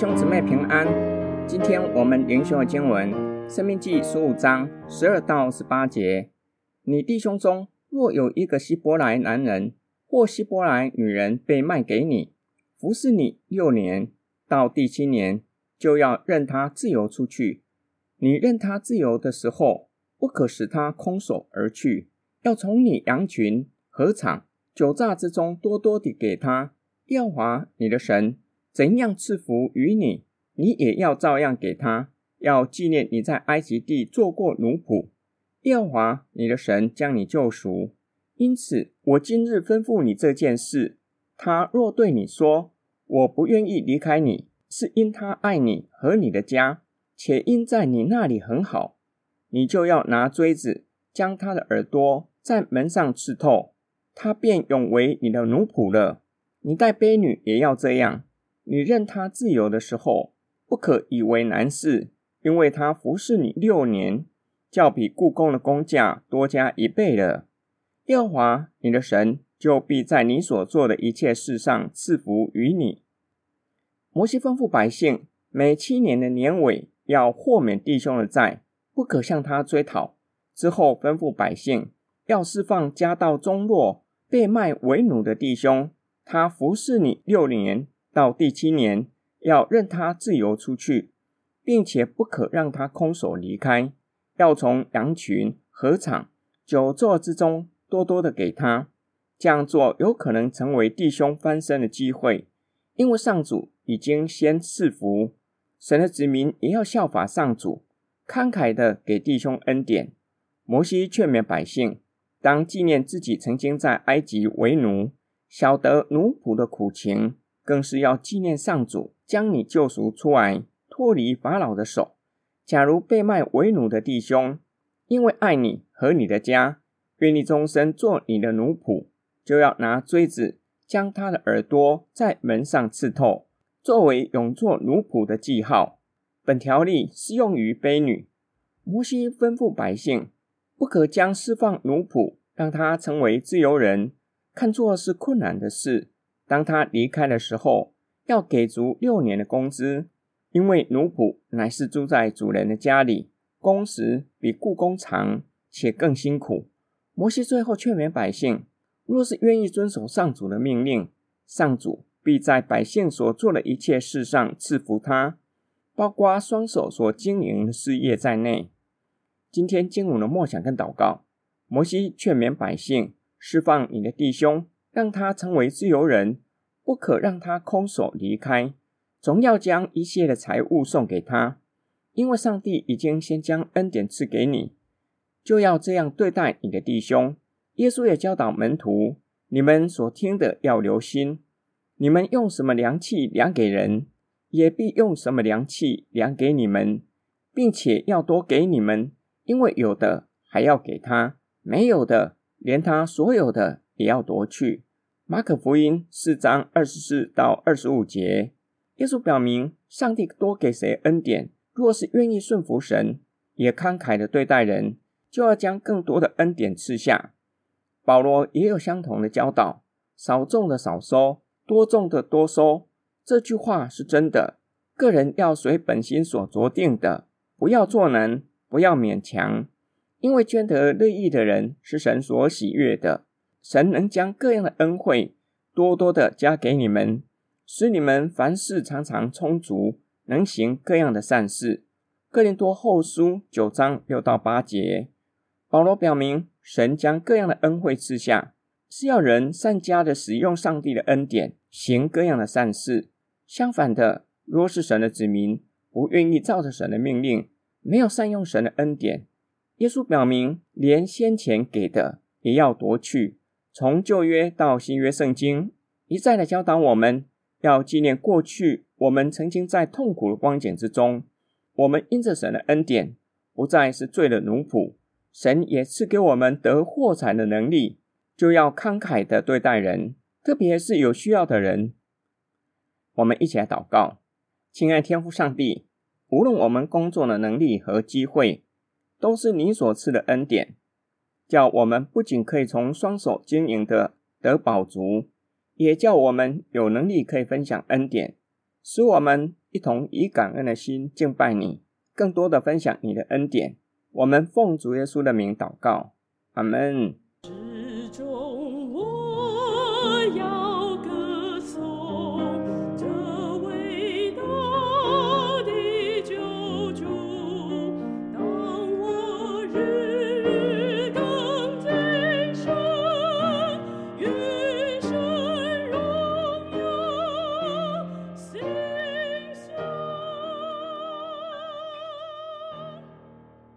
兄姊妹平安，今天我们灵修的经文《申命记》十五章十二到十八节。你弟兄中若有一个希伯来男人或希伯来女人被卖给你，服侍你六年，到第七年就要任他自由出去。你任他自由的时候，不可使他空手而去，要从你羊群、禾场、酒榨之中多多地给他。耶和华你的神怎样赐福于你，你也要照样给他。要纪念你在埃及地做过奴仆，耶和华你的神将你救赎。因此，我今日吩咐你这件事。他若对你说：“我不愿意离开你”，是因他爱你和你的家，且因在你那里很好，你就要拿锥子将他的耳朵在门上刺透，他便永为你的奴仆了。你带婢女也要这样。你任他自由的时候，不可以为难事，因为他服侍你六年，较比故宫的工价多加一倍了。耶和华你的神。就必在你所做的一切事上赐福于你。摩西吩咐百姓，每七年的年尾要豁免弟兄的债，不可向他追讨。之后吩咐百姓，要释放家道中落、被卖为奴的弟兄，他服侍你六年，到第七年要任他自由出去，并且不可让他空手离开，要从羊群、禾场、酒榨之中多多的给他。这样做有可能成为弟兄翻身的机会，因为上主已经先赐福，神的子民也要效法上主，慷慨的给弟兄恩典。摩西劝勉百姓，当纪念自己曾经在埃及为奴，晓得奴仆的苦情，更是要纪念上主将你救赎出来，脱离法老的手。假如被卖为奴的弟兄，因为爱你和你的家，愿意终身做你的奴仆。就要拿锥子将他的耳朵在门上刺透，作为永做奴仆的记号。本条例适用于婢女。摩西吩咐百姓，不可将释放奴仆，让他成为自由人，看作是困难的事。当他离开的时候，要给足六年的工资，因为奴仆乃是住在主人的家里，工时比雇工长，且更辛苦。摩西最后劝勉百姓。若是愿意遵守上主的命令，上主必在百姓所做的一切事上赐福他，包括双手所经营的事业在内。今天经文的默想跟祷告，摩西劝勉百姓释放你的弟兄，让他成为自由人，不可让他空手离开，总要将一切的财物送给他，因为上帝已经先将恩典赐给你，就要这样对待你的弟兄。耶稣也教导门徒：你们所听的要留心，你们用什么量器量给人，也必用什么量器量给你们，并且要多给你们，因为有的还要给他，没有的连他所有的也要夺去。马可福音四章二十四到二十五节，耶稣表明，上帝多给谁恩典，若是愿意顺服神，也慷慨的对待人，就要将更多的恩典赐下。保罗也有相同的教导：少种的少收，多种的多收。这句话是真的。个人要随本心所酌定的，不要作难，不要勉强。因为捐得乐意的人是神所喜悦的。神能将各样的恩惠多多的加给你们，使你们凡事常常充足，能行各样的善事。哥林多后书九章六到八节，保罗表明。神将各样的恩惠赐下，是要人善加的使用上帝的恩典，行各样的善事。相反的，若是神的子民不愿意照着神的命令，没有善用神的恩典，耶稣表明，连先前给的也要夺去。从旧约到新约圣经，一再的教导我们要纪念过去我们曾经在痛苦的光景之中，我们因着神的恩典，不再是罪的奴仆。神也赐给我们得获财的能力，就要慷慨的对待人，特别是有需要的人。我们一起来祷告，亲爱天父上帝，无论我们工作的能力和机会，都是你所赐的恩典，叫我们不仅可以从双手经营的得宝足，也叫我们有能力可以分享恩典，使我们一同以感恩的心敬拜你，更多的分享你的恩典。我们奉主耶稣的名祷告，阿门。